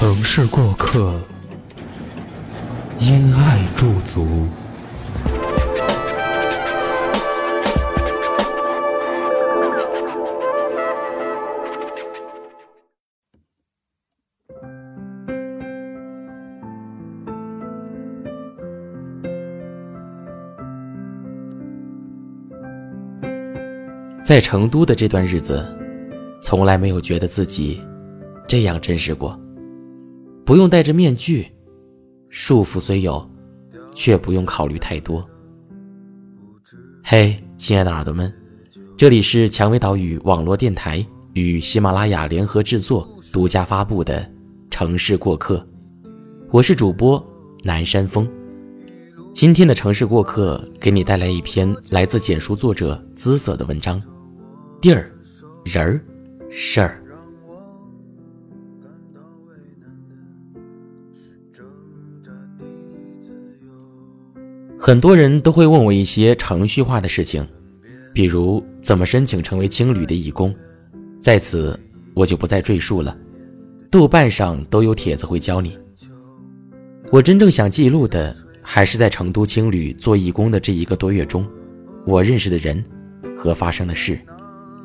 城市过客，因爱驻足。在成都的这段日子，从来没有觉得自己这样真实过。不用戴着面具，束缚虽有，却不用考虑太多。嘿，亲爱的耳朵们，这里是蔷薇岛屿网络电台与喜马拉雅联合制作、独家发布的《城市过客》，我是主播南山峰。今天的城市过客给你带来一篇来自简书作者姿色的文章，地儿、人儿、事儿。很多人都会问我一些程序化的事情，比如怎么申请成为青旅的义工，在此我就不再赘述了。豆瓣上都有帖子会教你。我真正想记录的，还是在成都青旅做义工的这一个多月中，我认识的人和发生的事，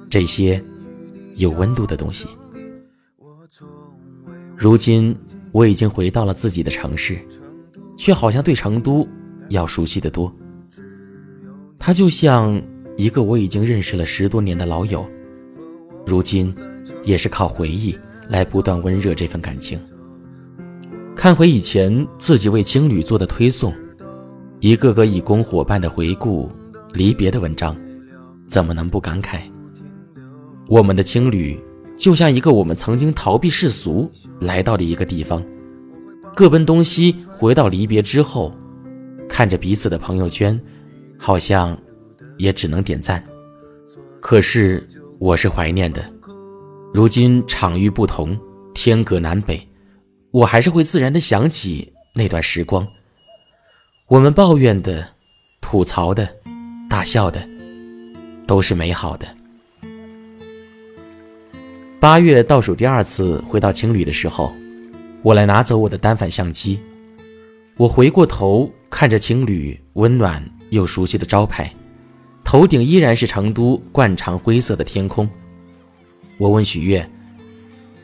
这些有温度的东西。如今我已经回到了自己的城市，却好像对成都。要熟悉的多，他就像一个我已经认识了十多年的老友，如今也是靠回忆来不断温热这份感情。看回以前自己为青旅做的推送，一个个义工伙伴的回顾、离别的文章，怎么能不感慨？我们的青旅就像一个我们曾经逃避世俗来到的一个地方，各奔东西，回到离别之后。看着彼此的朋友圈，好像也只能点赞。可是我是怀念的。如今场域不同，天隔南北，我还是会自然的想起那段时光。我们抱怨的、吐槽的、大笑的，都是美好的。八月倒数第二次回到青旅的时候，我来拿走我的单反相机。我回过头。看着情侣温暖又熟悉的招牌，头顶依然是成都惯常灰色的天空。我问许悦：“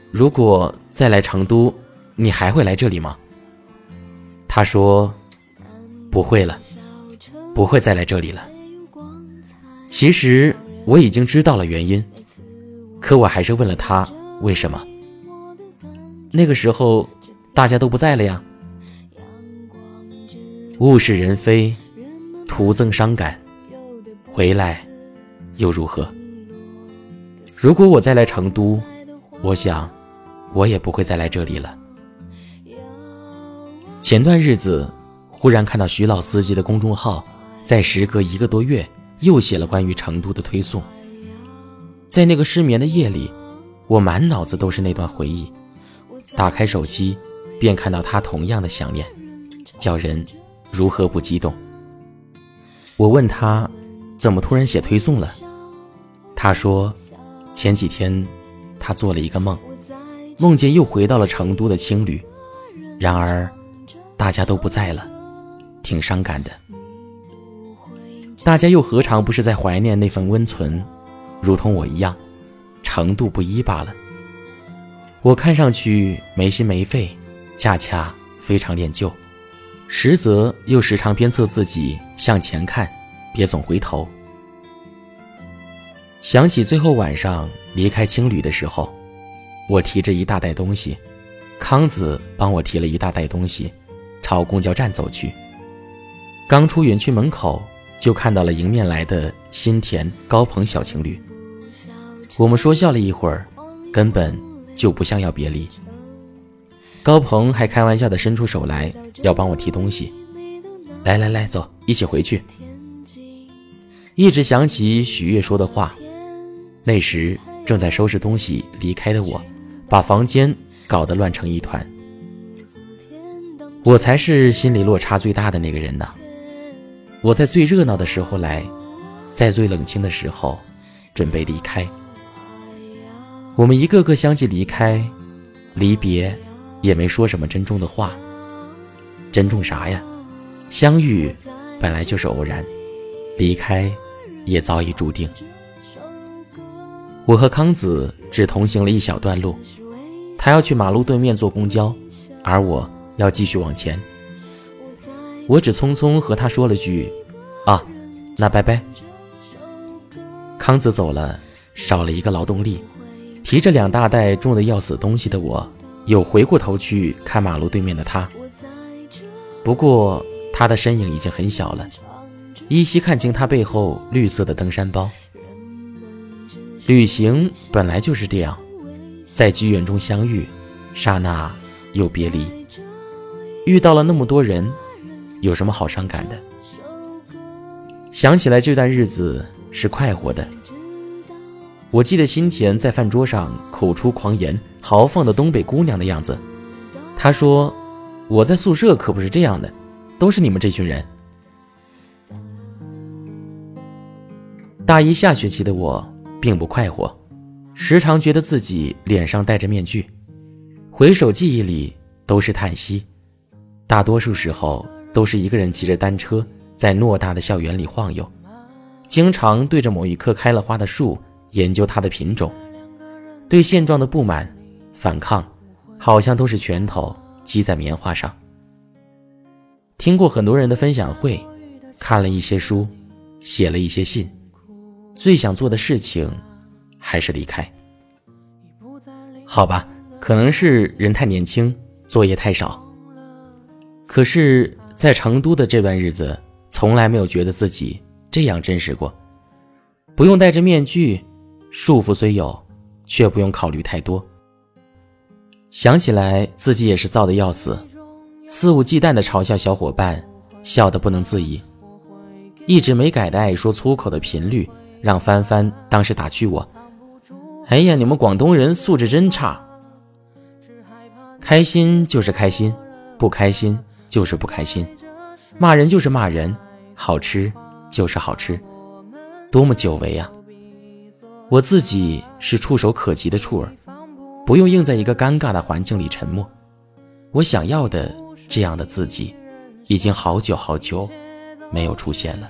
如果再来成都，你还会来这里吗？”他说：“不会了，不会再来这里了。”其实我已经知道了原因，可我还是问了他为什么。那个时候大家都不在了呀。物是人非，徒增伤感。回来又如何？如果我再来成都，我想我也不会再来这里了。前段日子，忽然看到徐老司机的公众号，在时隔一个多月又写了关于成都的推送。在那个失眠的夜里，我满脑子都是那段回忆。打开手机，便看到他同样的想念，叫人。如何不激动？我问他，怎么突然写推送了？他说，前几天他做了一个梦，梦见又回到了成都的青旅，然而大家都不在了，挺伤感的。大家又何尝不是在怀念那份温存，如同我一样，程度不一罢了。我看上去没心没肺，恰恰非常恋旧。实则又时常鞭策自己向前看，别总回头。想起最后晚上离开青旅的时候，我提着一大袋东西，康子帮我提了一大袋东西，朝公交站走去。刚出园区门口，就看到了迎面来的新田高鹏小情侣。我们说笑了一会儿，根本就不像要别离。高鹏还开玩笑的伸出手来要帮我提东西，来来来，走，一起回去。一直想起许悦说的话，那时正在收拾东西离开的我，把房间搞得乱成一团。我才是心理落差最大的那个人呢。我在最热闹的时候来，在最冷清的时候准备离开。我们一个个相继离开，离别也没说什么珍重的话。珍重啥呀？相遇本来就是偶然，离开。也早已注定。我和康子只同行了一小段路，他要去马路对面坐公交，而我要继续往前。我只匆匆和他说了句：“啊，那拜拜。”康子走了，少了一个劳动力，提着两大袋重的要死东西的我，又回过头去看马路对面的他。不过他的身影已经很小了。依稀看清他背后绿色的登山包。旅行本来就是这样，在机缘中相遇，刹那又别离。遇到了那么多人，有什么好伤感的？想起来这段日子是快活的。我记得新田在饭桌上口出狂言，豪放的东北姑娘的样子。他说：“我在宿舍可不是这样的，都是你们这群人。”大一下学期的我并不快活，时常觉得自己脸上戴着面具。回首记忆里都是叹息，大多数时候都是一个人骑着单车在偌大的校园里晃悠，经常对着某一棵开了花的树研究它的品种。对现状的不满、反抗，好像都是拳头击在棉花上。听过很多人的分享会，看了一些书，写了一些信。最想做的事情，还是离开。好吧，可能是人太年轻，作业太少。可是，在成都的这段日子，从来没有觉得自己这样真实过。不用戴着面具，束缚虽有，却不用考虑太多。想起来，自己也是燥的要死，肆无忌惮地嘲笑小伙伴，笑得不能自已，一直没改的爱说粗口的频率。让帆帆当时打趣我：“哎呀，你们广东人素质真差。开心就是开心，不开心就是不开心，骂人就是骂人，好吃就是好吃，多么久违啊！我自己是触手可及的触儿，不用硬在一个尴尬的环境里沉默。我想要的这样的自己，已经好久好久没有出现了。”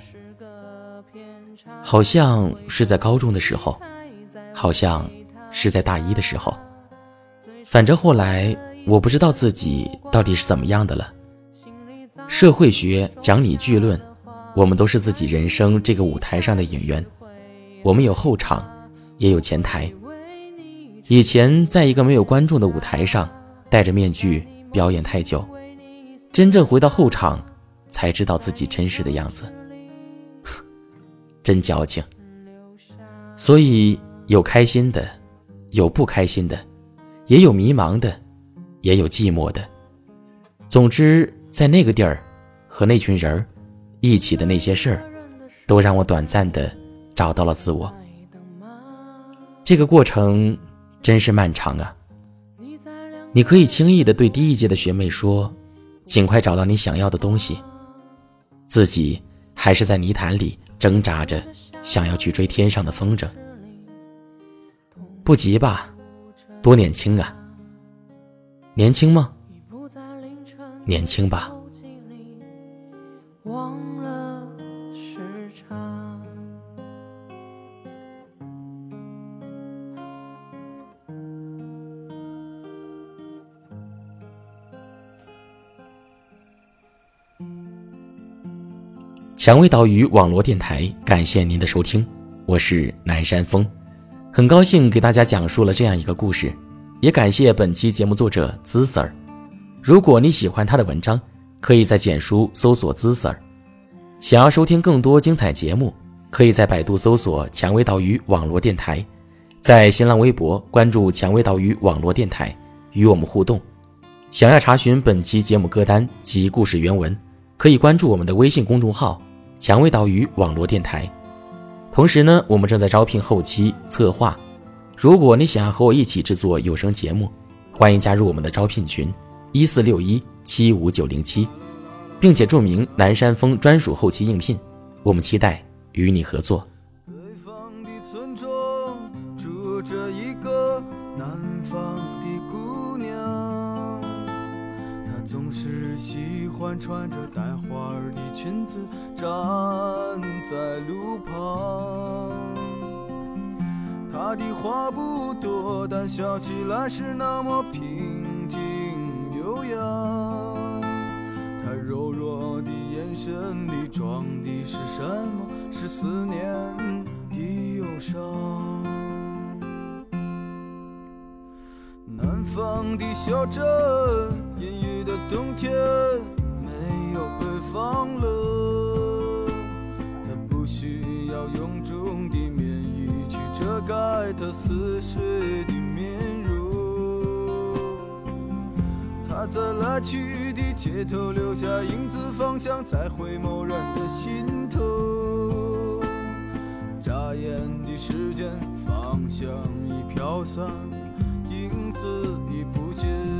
好像是在高中的时候，好像是在大一的时候，反正后来我不知道自己到底是怎么样的了。社会学讲理据论，我们都是自己人生这个舞台上的演员，我们有后场，也有前台。以前在一个没有观众的舞台上戴着面具表演太久，真正回到后场，才知道自己真实的样子。真矫情，所以有开心的，有不开心的，也有迷茫的，也有寂寞的。总之，在那个地儿和那群人儿一起的那些事儿，都让我短暂的找到了自我。这个过程真是漫长啊！你可以轻易的对第一届的学妹说：“尽快找到你想要的东西。”自己还是在泥潭里。挣扎着，想要去追天上的风筝。不急吧，多年轻啊！年轻吗？年轻吧。蔷薇岛屿网络电台，感谢您的收听，我是南山风，很高兴给大家讲述了这样一个故事，也感谢本期节目作者姿 Sir。如果你喜欢他的文章，可以在简书搜索姿 Sir。想要收听更多精彩节目，可以在百度搜索蔷薇岛屿网络电台，在新浪微博关注“蔷薇岛屿网络电台”，与我们互动。想要查询本期节目歌单及故事原文，可以关注我们的微信公众号“蔷薇岛屿网络电台”。同时呢，我们正在招聘后期策划。如果你想要和我一起制作有声节目，欢迎加入我们的招聘群：一四六一七五九零七，并且注明南山峰专属后期应聘。我们期待与你合作。欢穿着带花儿的裙子站在路旁，她的话不多，但笑起来是那么平静悠扬。她柔弱的眼神里装的是什么？是思念的忧伤。南方的小镇，阴雨的冬天。放了，他不需要臃肿的棉衣去遮盖他似水的面容。他在来去的街头留下影子，方向在回眸人的心头。眨眼的时间，方向已飘散，影子已不见。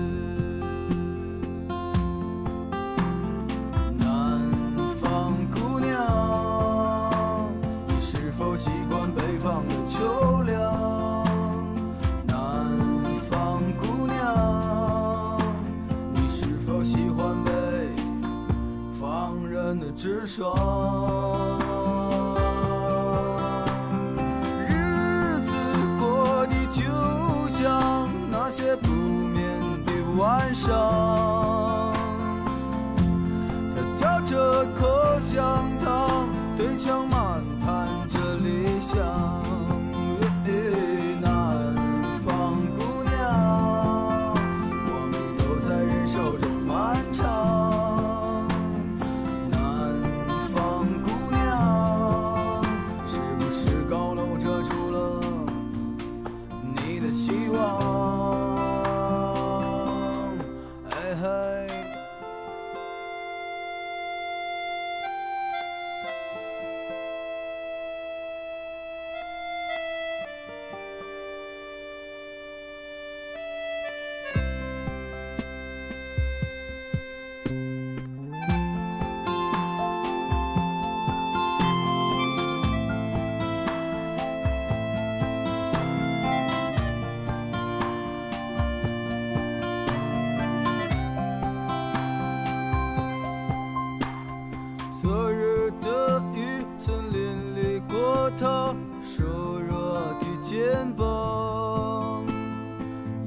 的雨曾淋漓过他瘦弱的肩膀，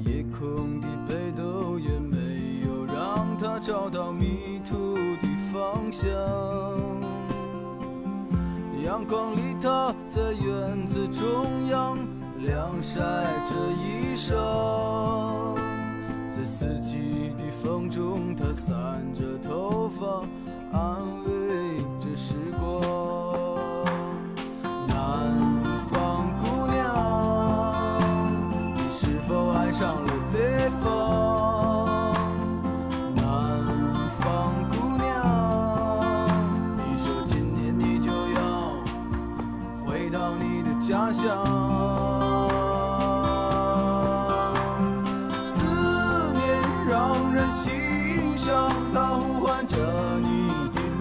夜空的北斗也没有让他找到迷途的方向。阳光里，他在院子中央晾晒着衣裳，在四季的风中，他散着头发。安慰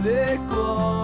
泪光，